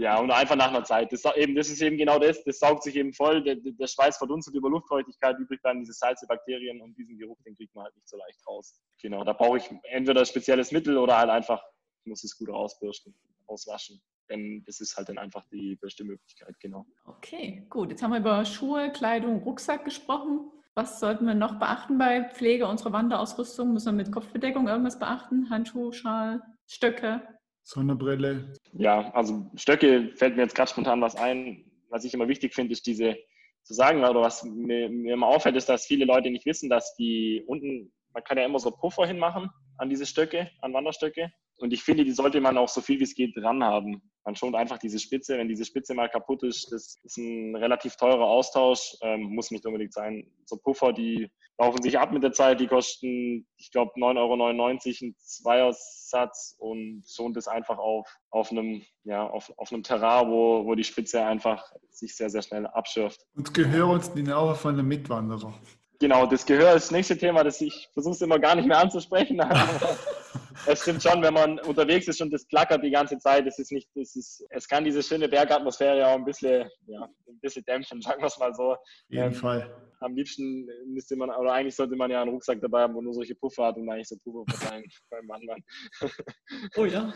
Ja, und einfach nach einer Zeit. Das, eben, das ist eben genau das, das saugt sich eben voll, der, der Schweiß verdunstet über Luftfeuchtigkeit, übrig bleiben diese Salze, Bakterien und diesen Geruch, den kriegt man halt nicht so leicht raus. Genau, da brauche ich entweder spezielles Mittel oder halt einfach, ich muss es gut ausbürsten, auswaschen. Denn das ist halt dann einfach die beste Möglichkeit, genau. Okay, gut. Jetzt haben wir über Schuhe, Kleidung, Rucksack gesprochen. Was sollten wir noch beachten bei Pflege unserer Wanderausrüstung? Müssen wir mit Kopfbedeckung irgendwas beachten? Handschuh, Schal, Stöcke? Sonnenbrille. Ja, also Stöcke fällt mir jetzt gerade spontan was ein. Was ich immer wichtig finde, ist diese zu sagen, oder was mir, mir immer auffällt, ist, dass viele Leute nicht wissen, dass die unten, man kann ja immer so Puffer hinmachen an diese Stöcke, an Wanderstöcke. Und ich finde, die sollte man auch so viel wie es geht dran haben. Man schont einfach diese Spitze. Wenn diese Spitze mal kaputt ist, das ist ein relativ teurer Austausch. Ähm, muss nicht unbedingt sein. So Puffer, die laufen sich ab mit der Zeit. Die kosten, ich glaube, 9,99 Euro ein Zweiersatz und schont es einfach auf, auf, einem, ja, auf, auf einem Terrain, wo, wo die Spitze einfach sich sehr, sehr schnell abschürft. Und Gehör uns die Nauer von einem Mitwanderer. Genau, das Gehör ist das nächste Thema, das ich versuche es immer gar nicht mehr anzusprechen. es stimmt schon, wenn man unterwegs ist und das klackert die ganze Zeit, es ist nicht, es ist, es kann diese schöne Bergatmosphäre auch ein bisschen, ja, ein bisschen dämpfen, sagen wir es mal so. Auf jeden ähm, Fall. Am liebsten müsste man, oder eigentlich sollte man ja einen Rucksack dabei haben, wo nur solche Puffer hat und eigentlich so Puffer verteilen beim Wandern. Oh ja.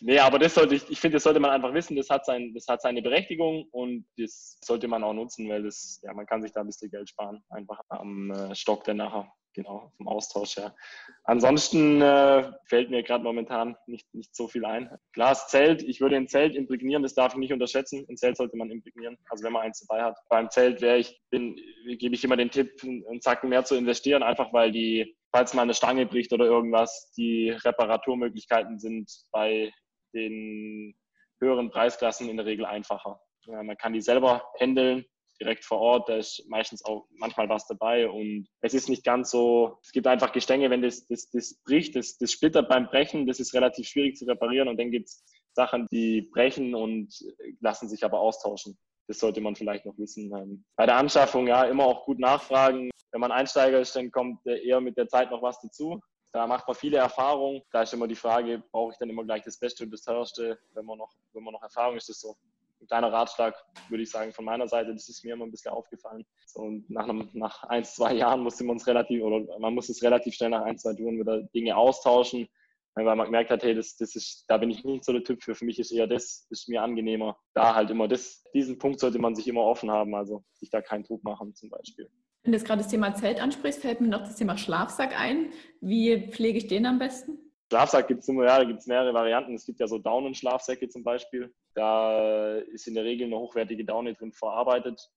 Nee, aber das sollte ich, ich finde, das sollte man einfach wissen, das hat, sein, das hat seine Berechtigung und das sollte man auch nutzen, weil das, ja, man kann sich da ein bisschen Geld sparen, einfach am äh, Stock dann nachher genau, vom Austausch her. Ansonsten äh, fällt mir gerade momentan nicht, nicht so viel ein. Glas Zelt, ich würde ein Zelt imprägnieren, das darf ich nicht unterschätzen. Ein Zelt sollte man imprägnieren, also wenn man eins dabei hat. Beim Zelt wäre ich, bin, gebe ich immer den Tipp, einen Zacken mehr zu investieren, einfach weil die, falls mal eine Stange bricht oder irgendwas, die Reparaturmöglichkeiten sind bei den höheren Preisklassen in der Regel einfacher. Ja, man kann die selber handeln, direkt vor Ort. Da ist meistens auch manchmal was dabei und es ist nicht ganz so, es gibt einfach Gestänge, wenn das, das, das bricht, das, das splittert beim Brechen, das ist relativ schwierig zu reparieren und dann gibt es Sachen, die brechen und lassen sich aber austauschen. Das sollte man vielleicht noch wissen. Ähm, bei der Anschaffung, ja, immer auch gut nachfragen. Wenn man Einsteiger ist, dann kommt eher mit der Zeit noch was dazu. Da macht man viele Erfahrungen. Da ist immer die Frage, brauche ich dann immer gleich das Beste und das Teuerste? Wenn man noch, wenn man noch Erfahrung ist, ist das so kleiner Ratschlag, würde ich sagen, von meiner Seite. Das ist mir immer ein bisschen aufgefallen. So, und nach, einem, nach ein, zwei Jahren musste man es relativ, oder man muss es relativ schnell nach ein, zwei Touren wieder Dinge austauschen, weil man gemerkt hat, hey, das, das ist, da bin ich nicht so der Typ für. Für mich ist eher das, ist mir angenehmer. Da halt immer das, diesen Punkt sollte man sich immer offen haben, also sich da keinen Druck machen zum Beispiel. Wenn du jetzt gerade das Thema Zelt ansprichst, fällt mir noch das Thema Schlafsack ein. Wie pflege ich den am besten? Schlafsack gibt es ja, da gibt es mehrere Varianten. Es gibt ja so Daunenschlafsäcke zum Beispiel. Da ist in der Regel eine hochwertige Daune drin verarbeitet.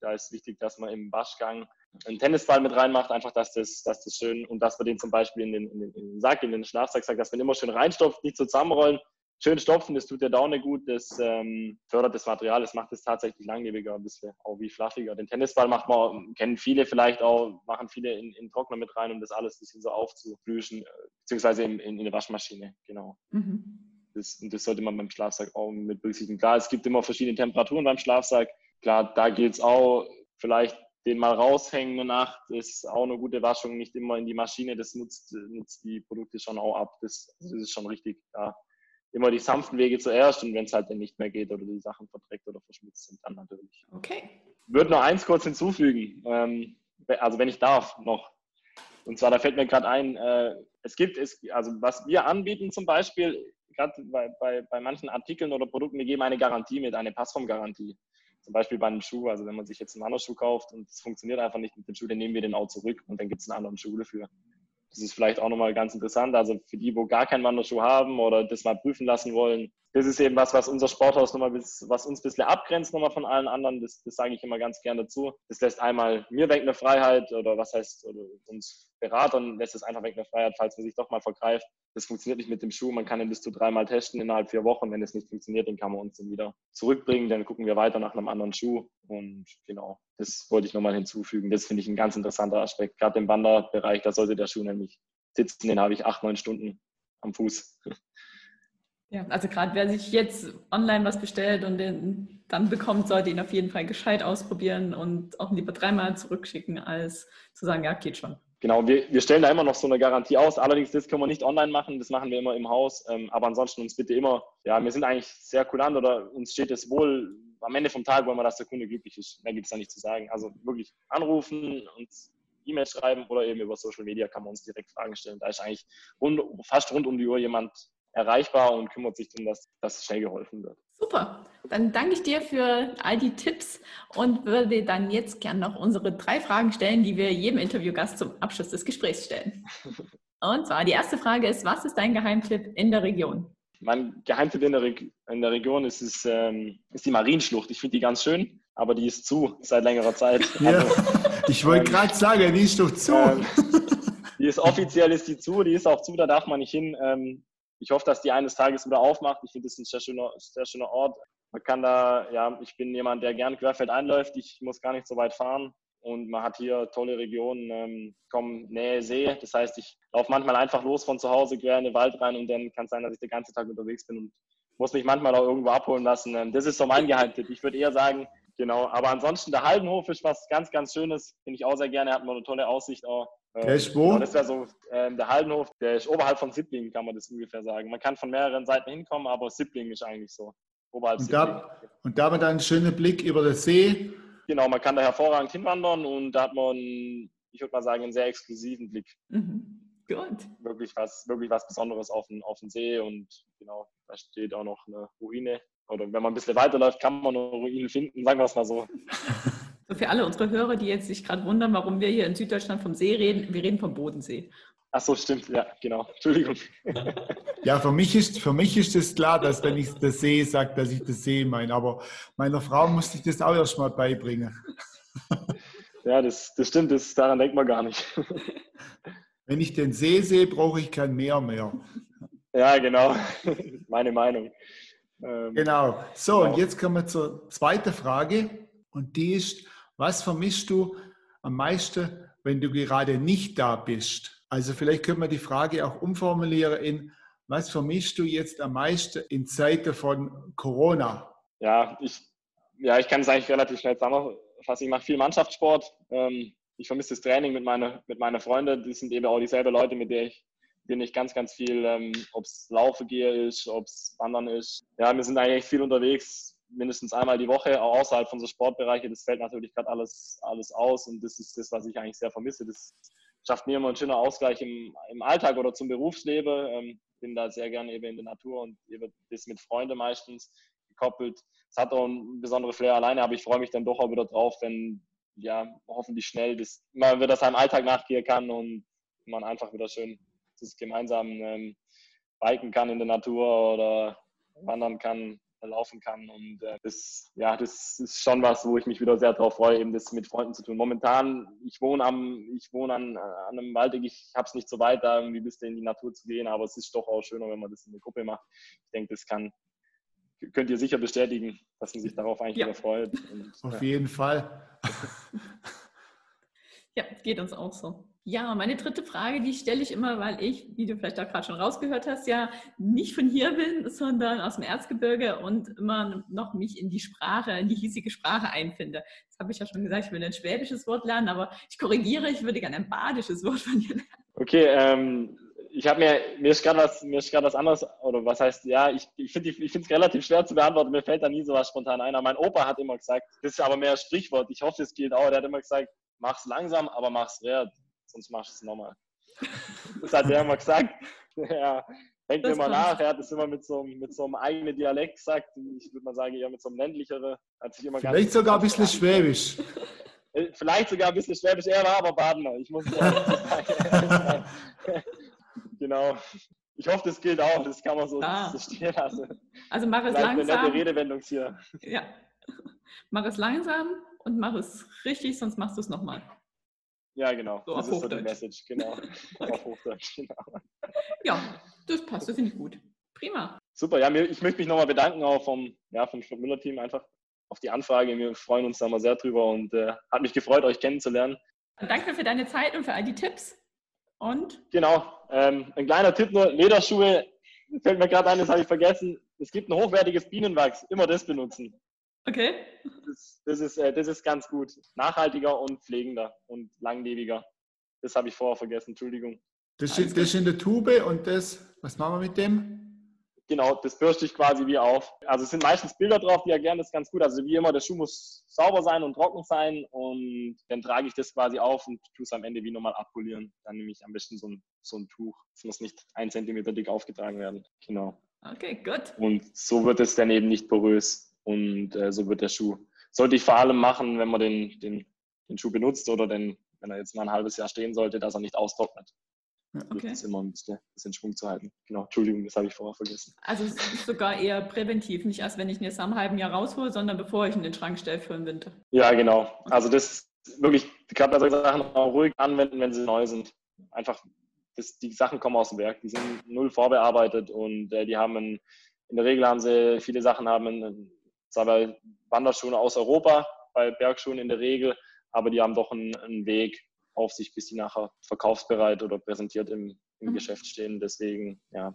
Da ist wichtig, dass man im Waschgang einen Tennisball mit reinmacht, einfach, dass das, dass das schön und dass man den zum Beispiel in den, in den, in den Sack, in den Schlafsack sagt, dass man immer schön reinstopft, nicht so zusammenrollen, schön stopfen, das tut der Daune gut, das ähm, fördert das Material, das macht es tatsächlich langlebiger, ein bisschen auch wie fluffiger. Den Tennisball macht man, kennen viele vielleicht auch, machen viele in, in Trockner mit rein, um das alles ein bisschen so aufzuflüschen, äh, beziehungsweise in, in, in eine Waschmaschine, genau. Mhm. Das, das sollte man beim Schlafsack auch mit berücksichtigen. Klar, es gibt immer verschiedene Temperaturen beim Schlafsack. Klar, da geht es auch vielleicht den mal raushängen eine Nacht ist auch eine gute Waschung, nicht immer in die Maschine, das nutzt, nutzt die Produkte schon auch ab. Das, das ist schon richtig. Ja immer die sanften Wege zuerst und wenn es halt dann nicht mehr geht oder die Sachen verdreckt oder verschmutzt sind, dann natürlich. Okay. Würde noch eins kurz hinzufügen, ähm, also wenn ich darf noch. Und zwar, da fällt mir gerade ein, äh, es gibt, es, also was wir anbieten zum Beispiel, gerade bei, bei, bei manchen Artikeln oder Produkten, wir geben eine Garantie mit, eine Passformgarantie. Zum Beispiel bei einem Schuh, also wenn man sich jetzt einen anderen Schuh kauft und es funktioniert einfach nicht mit dem Schuh, dann nehmen wir den auch zurück und dann gibt es einen anderen Schuh dafür. Das ist vielleicht auch nochmal ganz interessant. Also für die, wo gar keinen Wanderschuh haben oder das mal prüfen lassen wollen, das ist eben was, was unser Sporthaus nochmal, was uns ein bisschen abgrenzt nochmal von allen anderen. Das, das sage ich immer ganz gerne dazu. Das lässt einmal mir weg eine Freiheit oder was heißt, oder uns Beratern lässt es einfach weg eine Freiheit, falls man sich doch mal vergreift. Das funktioniert nicht mit dem Schuh. Man kann ihn bis zu dreimal testen innerhalb vier Wochen. Wenn es nicht funktioniert, dann kann man uns dann wieder zurückbringen. Dann gucken wir weiter nach einem anderen Schuh. Und genau, das wollte ich nochmal hinzufügen. Das finde ich ein ganz interessanter Aspekt. Gerade im Wanderbereich, da sollte der Schuh nämlich sitzen. Den habe ich acht, neun Stunden am Fuß. Ja, also gerade wer sich jetzt online was bestellt und den dann bekommt, sollte ihn auf jeden Fall gescheit ausprobieren und auch lieber dreimal zurückschicken, als zu sagen, ja, geht schon. Genau, wir, wir stellen da immer noch so eine Garantie aus. Allerdings, das können wir nicht online machen, das machen wir immer im Haus. Ähm, aber ansonsten uns bitte immer, ja, wir sind eigentlich sehr kulant oder uns steht es wohl, am Ende vom Tag wollen wir, dass der Kunde glücklich ist. Mehr gibt es da nicht zu sagen. Also wirklich anrufen, uns E-Mail schreiben oder eben über Social Media kann man uns direkt Fragen stellen. Da ist eigentlich rund, fast rund um die Uhr jemand erreichbar und kümmert sich darum, dass, dass schnell geholfen wird. Super, dann danke ich dir für all die Tipps und würde dann jetzt gerne noch unsere drei Fragen stellen, die wir jedem Interviewgast zum Abschluss des Gesprächs stellen. Und zwar die erste Frage ist, was ist dein Geheimtipp in der Region? Mein Geheimtipp in der, Re in der Region ist, ist, ähm, ist die Marienschlucht. Ich finde die ganz schön, aber die ist zu seit längerer Zeit. Ja, also, ich wollte ähm, gerade sagen, die ist doch zu. Ähm, die ist offiziell ist die zu, die ist auch zu, da darf man nicht hin. Ich hoffe, dass die eines Tages wieder aufmacht. Ich finde, das ist ein sehr schöner, sehr schöner Ort. Man kann da, ja, ich bin jemand, der gern querfeld einläuft. Ich muss gar nicht so weit fahren. Und man hat hier tolle Regionen, ähm, kommen Nähe See. Das heißt, ich laufe manchmal einfach los von zu Hause quer in den Wald rein und dann kann es sein, dass ich den ganzen Tag unterwegs bin und muss mich manchmal auch irgendwo abholen lassen. Ähm, das ist so mein Geheimtipp. Ich würde eher sagen, genau. Aber ansonsten, der Haldenhof ist was ganz, ganz Schönes. Finde ich auch sehr gerne. Hat man eine tolle Aussicht auch. Der ist wo? Genau, das wäre so ähm, der Haldenhof, der ist oberhalb von Sippling, kann man das ungefähr sagen. Man kann von mehreren Seiten hinkommen, aber Sippling ist eigentlich so. Oberhalb und, da, und da hat man dann einen schönen Blick über den See. Genau, man kann da hervorragend hinwandern und da hat man, ich würde mal sagen, einen sehr exklusiven Blick. Mhm. Gut. Wirklich was, wirklich was Besonderes auf den, auf den See und genau, da steht auch noch eine Ruine. Oder wenn man ein bisschen weiterläuft, kann man eine Ruine finden, sagen wir es mal so. So für alle unsere Hörer, die jetzt sich gerade wundern, warum wir hier in Süddeutschland vom See reden, wir reden vom Bodensee. Ach so, stimmt, ja, genau. Entschuldigung. Ja, für mich ist, für mich ist es klar, dass wenn ich das See sage, dass ich das See meine. Aber meiner Frau musste ich das auch erst mal beibringen. Ja, das, das stimmt, das, daran denkt man gar nicht. Wenn ich den See sehe, brauche ich kein Meer mehr. Ja, genau. Meine Meinung. Ähm, genau. So, genau. und jetzt kommen wir zur zweiten Frage. Und die ist, was vermisst du am meisten, wenn du gerade nicht da bist? Also vielleicht können wir die Frage auch umformulieren in, was vermisst du jetzt am meisten in Zeiten von Corona? Ja, ich, ja, ich kann es eigentlich relativ schnell zusammenfassen. Ich mache viel Mannschaftssport. Ähm, ich vermisse das Training mit, meine, mit meinen Freunden. Die sind eben auch dieselben Leute, mit denen ich, denen ich ganz, ganz viel, ähm, ob es Laufen gehe ist, ob es Wandern ist. Ja, wir sind eigentlich viel unterwegs mindestens einmal die Woche, auch außerhalb von so Sportbereiche. Das fällt natürlich gerade alles, alles aus und das ist das, was ich eigentlich sehr vermisse. Das schafft mir immer einen schönen Ausgleich im, im Alltag oder zum Berufsleben. Ähm, bin da sehr gerne eben in der Natur und eben das mit Freunden meistens gekoppelt. Es hat auch einen besonderen Flair alleine, aber ich freue mich dann doch auch wieder drauf, wenn ja hoffentlich schnell das, man wieder seinem Alltag nachgehen kann und man einfach wieder schön das gemeinsam ähm, biken kann in der Natur oder wandern kann laufen kann. Und äh, das, ja, das ist schon was, wo ich mich wieder sehr darauf freue, eben das mit Freunden zu tun. Momentan, ich wohne am, ich wohne an, an einem Waldweg, ich habe es nicht so weit, da irgendwie bis in die Natur zu gehen, aber es ist doch auch schöner, wenn man das in der Gruppe macht. Ich denke, das kann, könnt ihr sicher bestätigen, dass man sich darauf eigentlich ja. wieder freut. Und, Auf ja. jeden Fall. ja, geht uns auch so. Ja, meine dritte Frage, die stelle ich immer, weil ich, wie du vielleicht auch gerade schon rausgehört hast, ja nicht von hier bin, sondern aus dem Erzgebirge und immer noch mich in die Sprache, in die hiesige Sprache einfinde. Das habe ich ja schon gesagt, ich will ein schwäbisches Wort lernen, aber ich korrigiere, ich würde gerne ein badisches Wort von dir lernen. Okay, ähm, ich habe mir, mir ist gerade was, mir ist gerade was anderes, oder was heißt, ja, ich, ich finde es relativ schwer zu beantworten, mir fällt da nie so was spontan ein. Aber mein Opa hat immer gesagt, das ist aber mehr Sprichwort, ich hoffe, es gilt auch, der hat immer gesagt, mach's langsam, aber mach's wert sonst machst du es nochmal. Das hat er immer gesagt. Ja, denkt immer nach. Er hat es immer mit so, mit so einem eigenen Dialekt gesagt. Ich würde mal sagen, eher mit so einem ländlicheren. Hat sich immer Vielleicht sogar ein bisschen Schwäbisch. Äh, vielleicht sogar ein bisschen Schwäbisch. Er war aber Badener. Ich muss sagen. genau. Ich hoffe, das gilt auch. Das kann man so, ah. so stehen lassen. Also mach es Vielleicht langsam. Eine nette Redewendung hier. Ja. Mach es langsam und mach es richtig, sonst machst du es nochmal. Ja, genau. So das ist so die Message, genau. auf Hochdeutsch, genau. Ja, das passt, das finde ich gut. Prima. Super, ja, ich möchte mich nochmal bedanken auch vom, ja, vom Müller-Team einfach auf die Anfrage. Wir freuen uns da mal sehr drüber und äh, hat mich gefreut, euch kennenzulernen. Danke für deine Zeit und für all die Tipps. Und? Genau, ähm, ein kleiner Tipp nur, Lederschuhe, fällt mir gerade ein, das habe ich vergessen. Es gibt ein hochwertiges Bienenwachs, immer das benutzen. Okay. Das, das, ist, äh, das ist ganz gut. Nachhaltiger und pflegender und langlebiger. Das habe ich vorher vergessen, Entschuldigung. Das ist, das ist in der Tube und das, was machen wir mit dem? Genau, das bürste ich quasi wie auf. Also es sind meistens Bilder drauf, die erklären das ganz gut. Also wie immer, der Schuh muss sauber sein und trocken sein und dann trage ich das quasi auf und tue es am Ende wie nochmal abpolieren. Dann nehme ich am besten so ein, so ein Tuch. Es muss nicht ein Zentimeter dick aufgetragen werden. Genau. Okay, gut. Und so wird es dann eben nicht porös. Und äh, so wird der Schuh. Sollte ich vor allem machen, wenn man den, den, den Schuh benutzt oder den, wenn er jetzt mal ein halbes Jahr stehen sollte, dass er nicht austrocknet. Okay. Das ist immer ein bisschen, bisschen Schwung zu halten. Genau, Entschuldigung, das habe ich vorher vergessen. Also es ist sogar eher präventiv, nicht erst wenn ich ihn jetzt am halben Jahr raushole, sondern bevor ich ihn in den Schrank stelle für den Winter. Ja, genau. Also das wirklich, gerade bei solchen Sachen auch ruhig anwenden, wenn sie neu sind. Einfach, das, die Sachen kommen aus dem Werk, die sind null vorbearbeitet und äh, die haben einen, in der Regel haben sie, viele Sachen haben einen, zwar bei Wanderschuhen aus Europa, bei Bergschuhen in der Regel, aber die haben doch einen, einen Weg auf sich, bis die nachher verkaufsbereit oder präsentiert im, im mhm. Geschäft stehen. Deswegen, ja,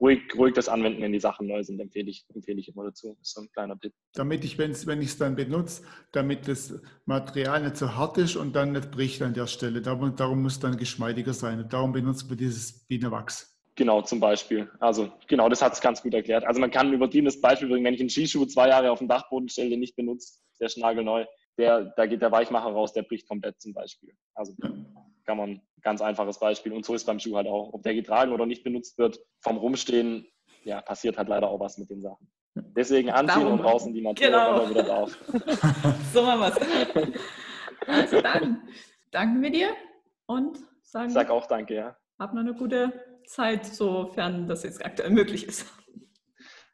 ruhig, ruhig das anwenden, wenn die Sachen neu sind, empfehle ich, empfehle ich immer dazu. Das ist so ein kleiner Tipp. Damit ich, wenn ich es dann benutze, damit das Material nicht so hart ist und dann nicht bricht an der Stelle. Darum, darum muss es dann geschmeidiger sein. Und darum benutzt man dieses Bienenwachs. Genau, zum Beispiel. Also genau, das hat es ganz gut erklärt. Also man kann ein übertriebenes Beispiel bringen, wenn ich einen Skischuh zwei Jahre auf dem Dachboden stelle, den nicht benutzt, der ist nagelneu, der, da geht der Weichmacher raus, der bricht komplett zum Beispiel. Also kann man ganz einfaches Beispiel. Und so ist beim Schuh halt auch. Ob der getragen oder nicht benutzt wird, vom Rumstehen, ja, passiert halt leider auch was mit den Sachen. Deswegen anziehen Darum. und raus in die Natur, genau. wenn er wieder darf. so machen wir es. Also dann danken wir dir und sagen. Ich sag auch danke, ja. Hab noch eine gute Zeit, sofern das jetzt aktuell möglich ist.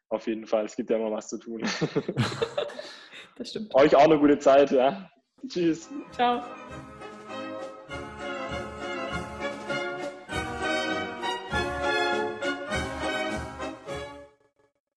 Auf jeden Fall, es gibt ja immer was zu tun. das stimmt. Euch auch eine gute Zeit, ja. Tschüss. Ciao.